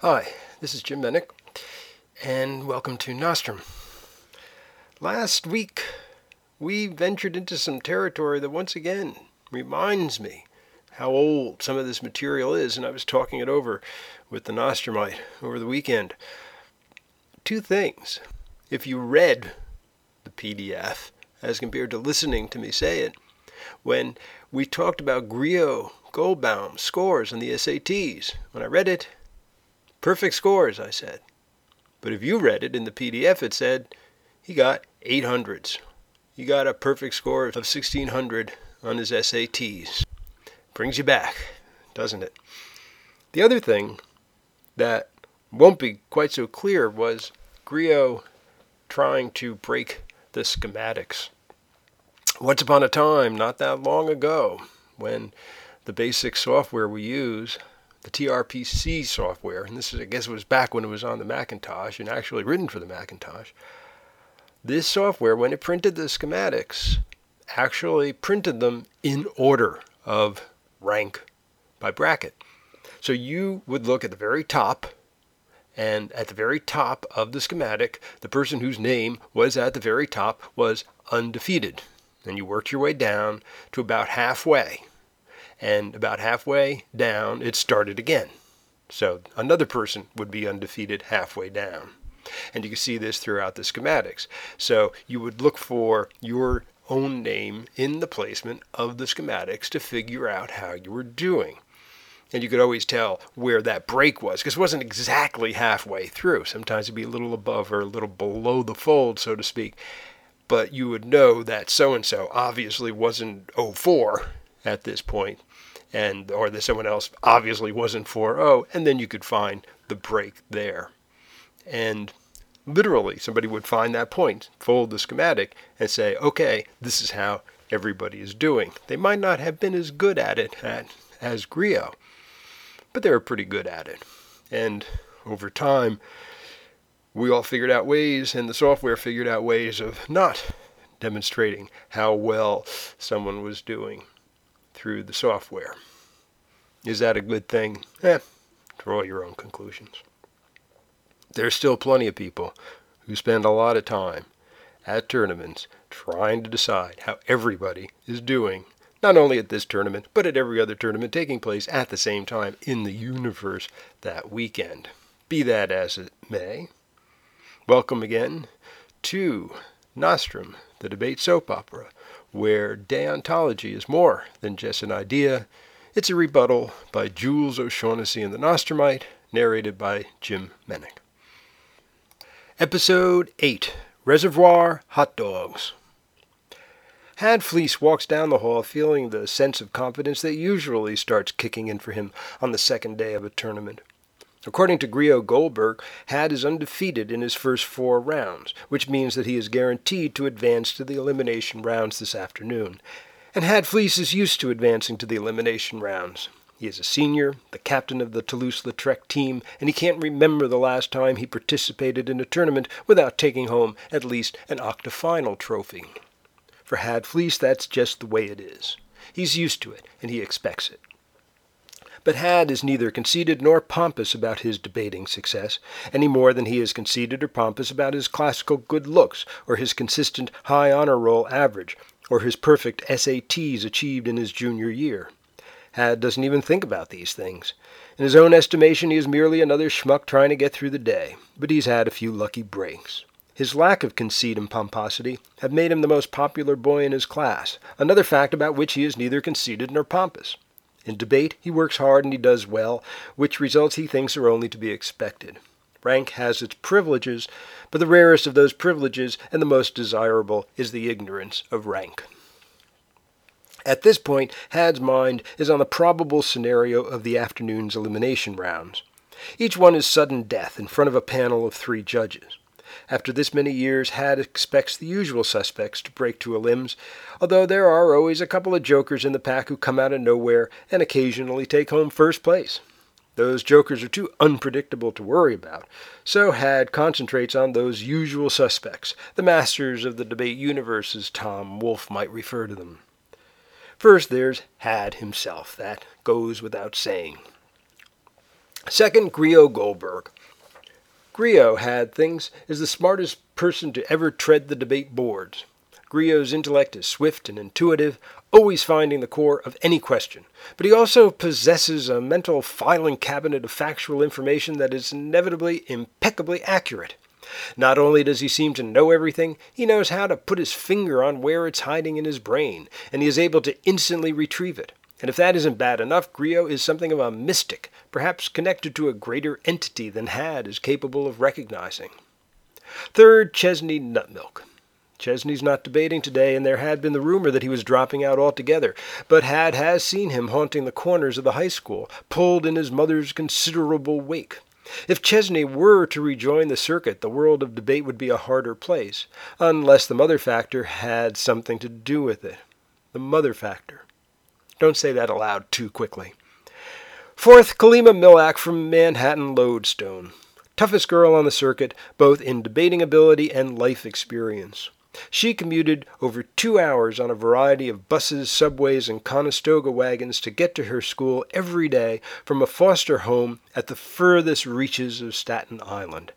Hi, this is Jim Menick, and welcome to Nostrum. Last week, we ventured into some territory that once again reminds me how old some of this material is, and I was talking it over with the Nostrumite over the weekend. Two things. If you read the PDF as compared to listening to me say it, when we talked about Grio Goldbaum scores on the SATs, when I read it, perfect scores, I said. But if you read it in the PDF, it said he got 800s. He got a perfect score of 1600 on his SATs. Brings you back, doesn't it? The other thing that won't be quite so clear was Grio trying to break the schematics. Once upon a time, not that long ago, when the basic software we use, the TRPC software, and this is, I guess it was back when it was on the Macintosh and actually written for the Macintosh, this software, when it printed the schematics, actually printed them in order of rank by bracket. So you would look at the very top and at the very top of the schematic, the person whose name was at the very top was undefeated. And you worked your way down to about halfway. And about halfway down, it started again. So another person would be undefeated halfway down. And you can see this throughout the schematics. So you would look for your own name in the placement of the schematics to figure out how you were doing and you could always tell where that break was because it wasn't exactly halfway through. Sometimes it'd be a little above or a little below the fold, so to speak. But you would know that so and so obviously wasn't 04 at this point, and or that someone else obviously wasn't 40, and then you could find the break there. And literally, somebody would find that point, fold the schematic, and say, okay, this is how everybody is doing. They might not have been as good at it at, as Grio, but they were pretty good at it. And over time, we all figured out ways, and the software figured out ways of not demonstrating how well someone was doing through the software. Is that a good thing? Eh, draw your own conclusions. There's still plenty of people who spend a lot of time at tournaments trying to decide how everybody is doing not only at this tournament, but at every other tournament taking place at the same time in the universe that weekend. Be that as it may, welcome again to Nostrum, the debate soap opera, where deontology is more than just an idea. It's a rebuttal by Jules O'Shaughnessy and the Nostrumite, narrated by Jim Menick. Episode 8 Reservoir Hot Dogs. Had Fleece walks down the hall feeling the sense of confidence that usually starts kicking in for him on the second day of a tournament. According to Grio Goldberg, Had is undefeated in his first four rounds, which means that he is guaranteed to advance to the elimination rounds this afternoon. And Had Fleece is used to advancing to the elimination rounds. He is a senior, the captain of the Toulouse-Lautrec team, and he can't remember the last time he participated in a tournament without taking home at least an octafinal trophy. For Had Fleece, that's just the way it is. He's used to it, and he expects it. But Had is neither conceited nor pompous about his debating success, any more than he is conceited or pompous about his classical good looks, or his consistent high honor roll average, or his perfect SATs achieved in his junior year. Had doesn't even think about these things. In his own estimation, he is merely another schmuck trying to get through the day, but he's had a few lucky breaks. His lack of conceit and pomposity have made him the most popular boy in his class, another fact about which he is neither conceited nor pompous. In debate, he works hard and he does well, which results he thinks are only to be expected. Rank has its privileges, but the rarest of those privileges and the most desirable is the ignorance of rank. At this point, Had's mind is on the probable scenario of the afternoon's elimination rounds. Each one is sudden death in front of a panel of three judges. After this many years, Had expects the usual suspects to break to elims, although there are always a couple of jokers in the pack who come out of nowhere and occasionally take home first place. Those jokers are too unpredictable to worry about, so Had concentrates on those usual suspects, the masters of the debate universe, as Tom Wolfe might refer to them. First, there's Had himself. That goes without saying. Second, Grio Goldberg. Grio had things is the smartest person to ever tread the debate boards. Grio's intellect is swift and intuitive, always finding the core of any question. But he also possesses a mental filing cabinet of factual information that is inevitably impeccably accurate. Not only does he seem to know everything, he knows how to put his finger on where it's hiding in his brain, and he is able to instantly retrieve it. And if that isn't bad enough, Grio is something of a mystic, perhaps connected to a greater entity than Had is capable of recognizing. Third, Chesney Nutmilk. Chesney's not debating today, and there had been the rumor that he was dropping out altogether, but Had has seen him haunting the corners of the high school, pulled in his mother's considerable wake. If Chesney were to rejoin the circuit, the world of debate would be a harder place, unless the mother factor had something to do with it. The mother factor. Don't say that aloud too quickly. Fourth, Kalima Milak from Manhattan Lodestone. Toughest girl on the circuit, both in debating ability and life experience. She commuted over two hours on a variety of buses, subways, and Conestoga wagons to get to her school every day from a foster home at the furthest reaches of Staten Island.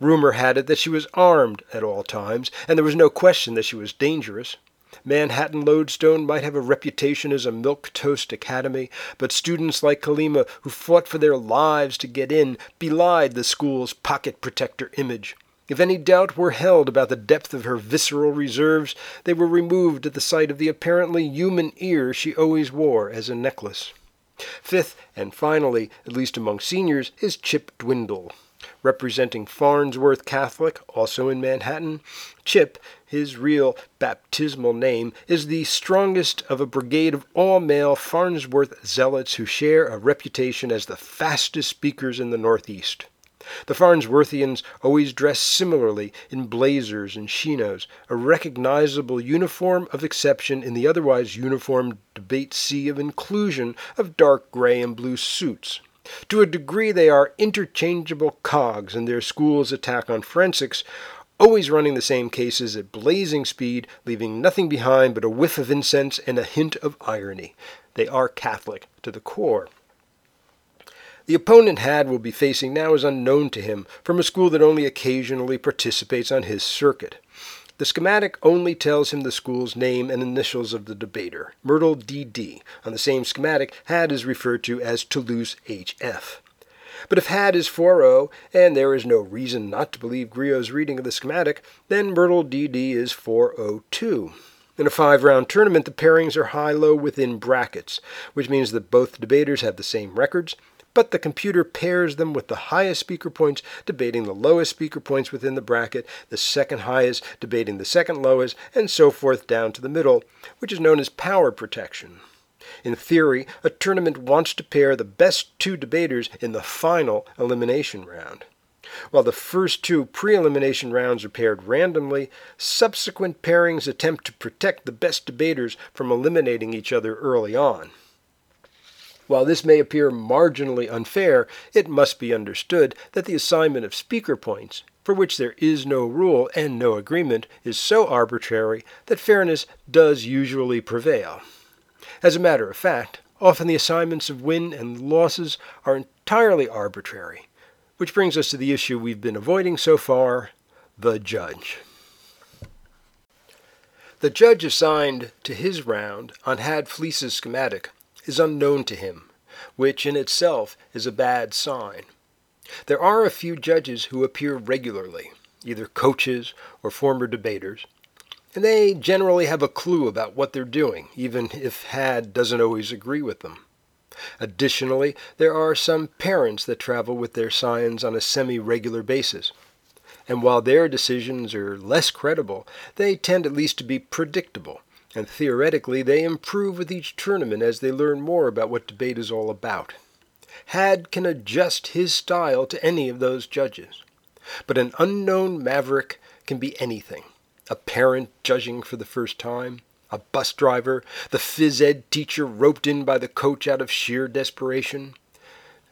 Rumor had it that she was armed at all times, and there was no question that she was dangerous. Manhattan Lodestone might have a reputation as a milk toast academy, but students like Kalima who fought for their lives to get in belied the school's pocket protector image. If any doubt were held about the depth of her visceral reserves, they were removed at the sight of the apparently human ear she always wore as a necklace. Fifth, and finally, at least among seniors, is Chip Dwindle representing Farnsworth Catholic, also in Manhattan. Chip, his real baptismal name, is the strongest of a brigade of all male Farnsworth zealots who share a reputation as the fastest speakers in the Northeast. The Farnsworthians always dress similarly in blazers and chinos, a recognizable uniform of exception in the otherwise uniform debate sea of inclusion of dark gray and blue suits. To a degree, they are interchangeable cogs in their school's attack on forensics, always running the same cases at blazing speed, leaving nothing behind but a whiff of incense and a hint of irony. They are Catholic to the core. The opponent Had will be facing now is unknown to him from a school that only occasionally participates on his circuit. The schematic only tells him the school's name and initials of the debater, Myrtle DD. On the same schematic, Had is referred to as Toulouse HF. But if Had is 4-0, and there is no reason not to believe Grio's reading of the schematic, then Myrtle DD is 4-0-2. In a five-round tournament, the pairings are high-low within brackets, which means that both debaters have the same records, but the computer pairs them with the highest speaker points debating the lowest speaker points within the bracket, the second highest debating the second lowest, and so forth down to the middle, which is known as power protection. In theory, a tournament wants to pair the best two debaters in the final elimination round. While the first two pre elimination rounds are paired randomly, subsequent pairings attempt to protect the best debaters from eliminating each other early on. While this may appear marginally unfair, it must be understood that the assignment of speaker points, for which there is no rule and no agreement, is so arbitrary that fairness does usually prevail. As a matter of fact, often the assignments of win and losses are entirely arbitrary, which brings us to the issue we've been avoiding so far the judge. The judge assigned to his round on Had Fleece's schematic is unknown to him, which in itself is a bad sign. There are a few judges who appear regularly, either coaches or former debaters, and they generally have a clue about what they're doing, even if Had doesn't always agree with them. Additionally, there are some parents that travel with their scions on a semi regular basis. And while their decisions are less credible, they tend at least to be predictable and theoretically they improve with each tournament as they learn more about what debate is all about. Had can adjust his style to any of those judges. But an unknown maverick can be anything a parent judging for the first time, a bus driver, the phys ed teacher roped in by the coach out of sheer desperation.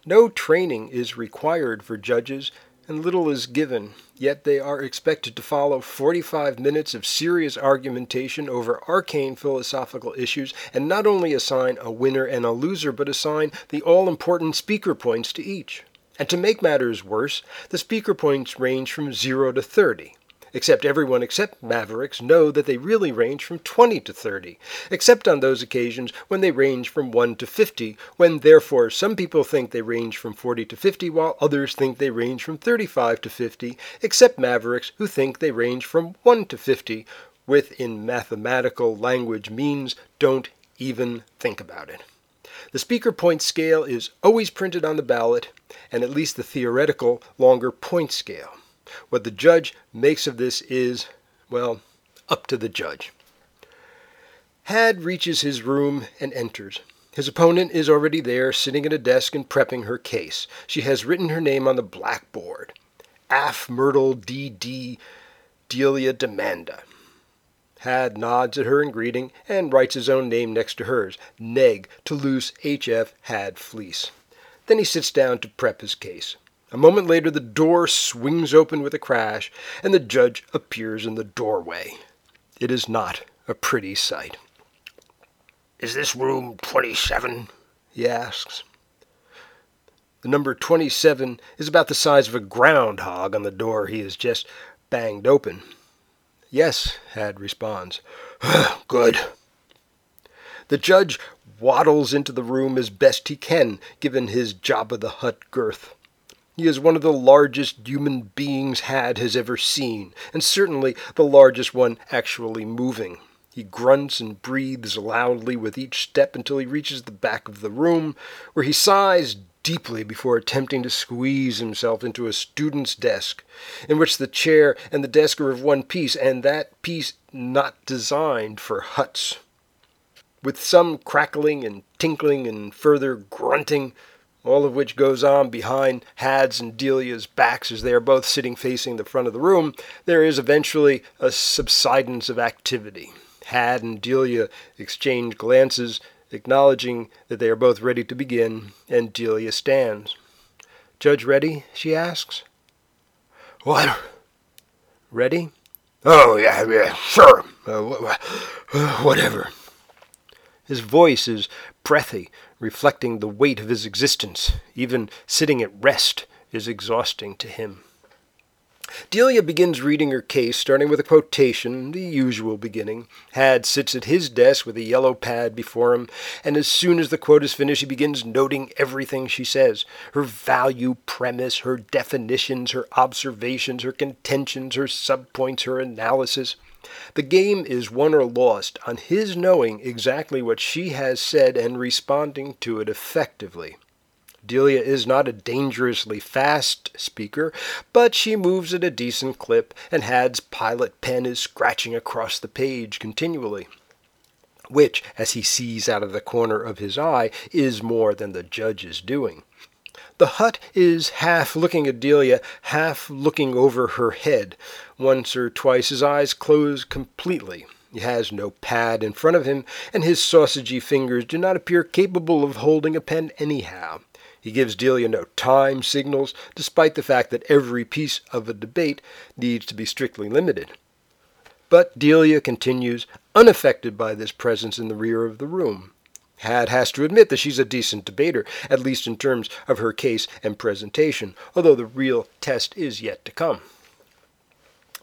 No training is required for judges, and little is given, yet they are expected to follow 45 minutes of serious argumentation over arcane philosophical issues and not only assign a winner and a loser, but assign the all important speaker points to each. And to make matters worse, the speaker points range from 0 to 30, except everyone except Mavericks know that they really range from 20 to 30, except on those occasions when they range from 1 to 50, when therefore some people think they range from 40 to 50, while others think they range from 35 to 50, except Mavericks who think they range from 1 to 50, with in mathematical language means don't even think about it. The speaker point scale is always printed on the ballot, and at least the theoretical longer point scale. What the judge makes of this is, well, up to the judge. Had reaches his room and enters. His opponent is already there, sitting at a desk and prepping her case. She has written her name on the blackboard. Af Myrtle D.D. Delia Demanda. Had nods at her in greeting and writes his own name next to hers, Neg Toulouse H.F. Had Fleece. Then he sits down to prep his case. A moment later, the door swings open with a crash, and the judge appears in the doorway. It is not a pretty sight. Is this room 27? he asks. The number 27 is about the size of a groundhog on the door he has just banged open. Yes, Had responds. Good. The judge waddles into the room as best he can, given his job Jabba the Hutt girth. He is one of the largest human beings Had has ever seen, and certainly the largest one actually moving. He grunts and breathes loudly with each step until he reaches the back of the room, where he sighs deeply before attempting to squeeze himself into a student's desk, in which the chair and the desk are of one piece, and that piece not designed for huts. With some crackling and tinkling and further grunting, all of which goes on behind Had's and Delia's backs as they are both sitting facing the front of the room, there is eventually a subsidence of activity. Had and Delia exchange glances acknowledging that they are both ready to begin, and Delia stands. Judge ready? she asks. What? Ready? Oh, yeah, yeah, sure. Uh, whatever. His voice is breathy, reflecting the weight of his existence. Even sitting at rest is exhausting to him. Delia begins reading her case, starting with a quotation, the usual beginning. Had sits at his desk with a yellow pad before him, and as soon as the quote is finished, he begins noting everything she says her value premise, her definitions, her observations, her contentions, her subpoints, her analysis. The game is won or lost on his knowing exactly what she has said and responding to it effectively. Delia is not a dangerously fast speaker, but she moves at a decent clip, and Had's pilot pen is scratching across the page continually. Which, as he sees out of the corner of his eye, is more than the judge is doing. The hut is half looking at Delia, half looking over her head. Once or twice his eyes close completely. He has no pad in front of him, and his sausagey fingers do not appear capable of holding a pen anyhow. He gives Delia no time signals, despite the fact that every piece of a debate needs to be strictly limited. But Delia continues, unaffected by this presence in the rear of the room. Had has to admit that she's a decent debater, at least in terms of her case and presentation, although the real test is yet to come.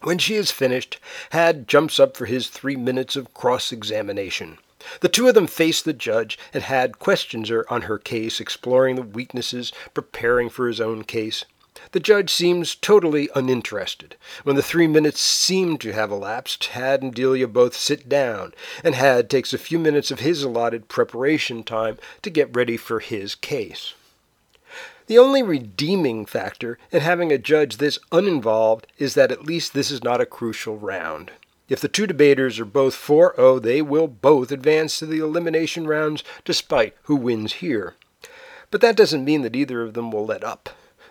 When she is finished, Had jumps up for his three minutes of cross examination. The two of them face the judge and had questions her on her case, exploring the weaknesses, preparing for his own case. The judge seems totally uninterested. When the three minutes seem to have elapsed, Had and Delia both sit down, and Had takes a few minutes of his allotted preparation time to get ready for his case. The only redeeming factor in having a judge this uninvolved is that at least this is not a crucial round. If the two debaters are both 4 0, they will both advance to the elimination rounds despite who wins here. But that doesn't mean that either of them will let up.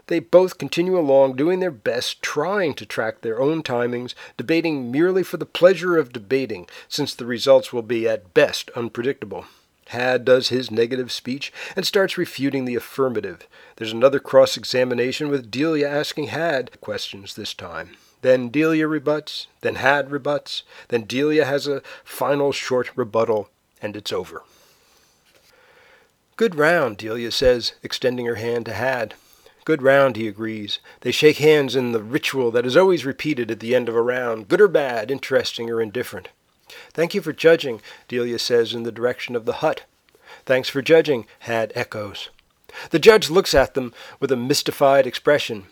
They both continue along doing their best, trying to track their own timings, debating merely for the pleasure of debating, since the results will be at best unpredictable. Had does his negative speech and starts refuting the affirmative. There's another cross examination with Delia asking Had questions this time. Then Delia rebuts, then Had rebuts, then Delia has a final short rebuttal, and it's over. Good round, Delia says, extending her hand to Had. Good round, he agrees. They shake hands in the ritual that is always repeated at the end of a round, good or bad, interesting or indifferent. Thank you for judging, Delia says in the direction of the hut. Thanks for judging, Had echoes. The judge looks at them with a mystified expression.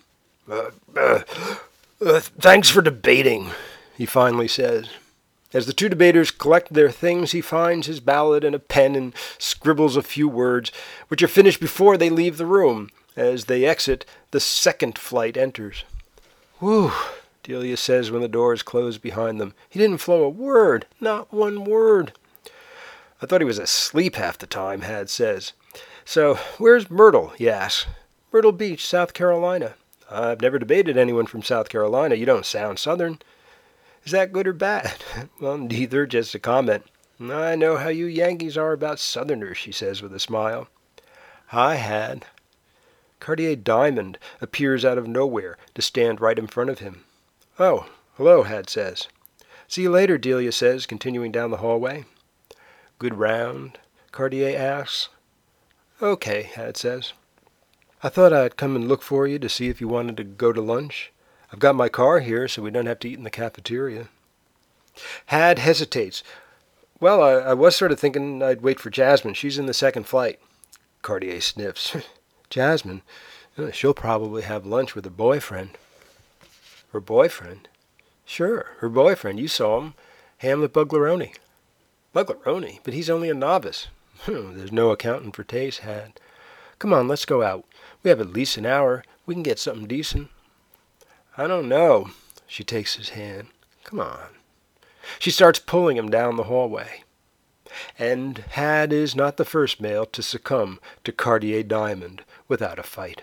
Uh, uh, uh, thanks for debating, he finally says. As the two debaters collect their things, he finds his ballot and a pen and scribbles a few words, which are finished before they leave the room. As they exit, the second flight enters. Whew, Delia says when the doors close behind them. He didn't flow a word, not one word. I thought he was asleep half the time, Had says. So, where's Myrtle? he asks. Myrtle Beach, South Carolina. I've never debated anyone from South Carolina. You don't sound Southern. Is that good or bad? well, neither, just a comment. I know how you Yankees are about Southerners, she says with a smile. I had. Cartier Diamond appears out of nowhere to stand right in front of him. Oh, hello, Had says. See you later, Delia says, continuing down the hallway. Good round? Cartier asks. Okay, Had says. I thought I'd come and look for you to see if you wanted to go to lunch. I've got my car here so we don't have to eat in the cafeteria. Had hesitates. Well, I, I was sort of thinking I'd wait for Jasmine. She's in the second flight. Cartier sniffs. Jasmine? Uh, she'll probably have lunch with her boyfriend. Her boyfriend? Sure, her boyfriend. You saw him. Hamlet Buglaroni. Buglaroni? But he's only a novice. There's no accounting for taste, Had. Come on, let's go out. We have at least an hour. We can get something decent. I don't know. She takes his hand. Come on. She starts pulling him down the hallway. And Had is not the first male to succumb to Cartier Diamond without a fight.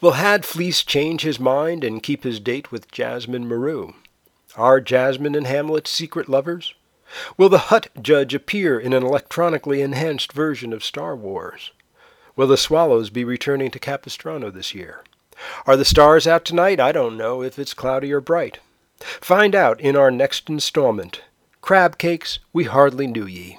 Will Had Fleece change his mind and keep his date with Jasmine Maru? Are Jasmine and Hamlet secret lovers? Will the Hut Judge appear in an electronically enhanced version of Star Wars? Will the Swallows be returning to Capistrano this year? Are the stars out tonight? I don't know if it's cloudy or bright. Find out in our next installment. Crab cakes we hardly knew ye.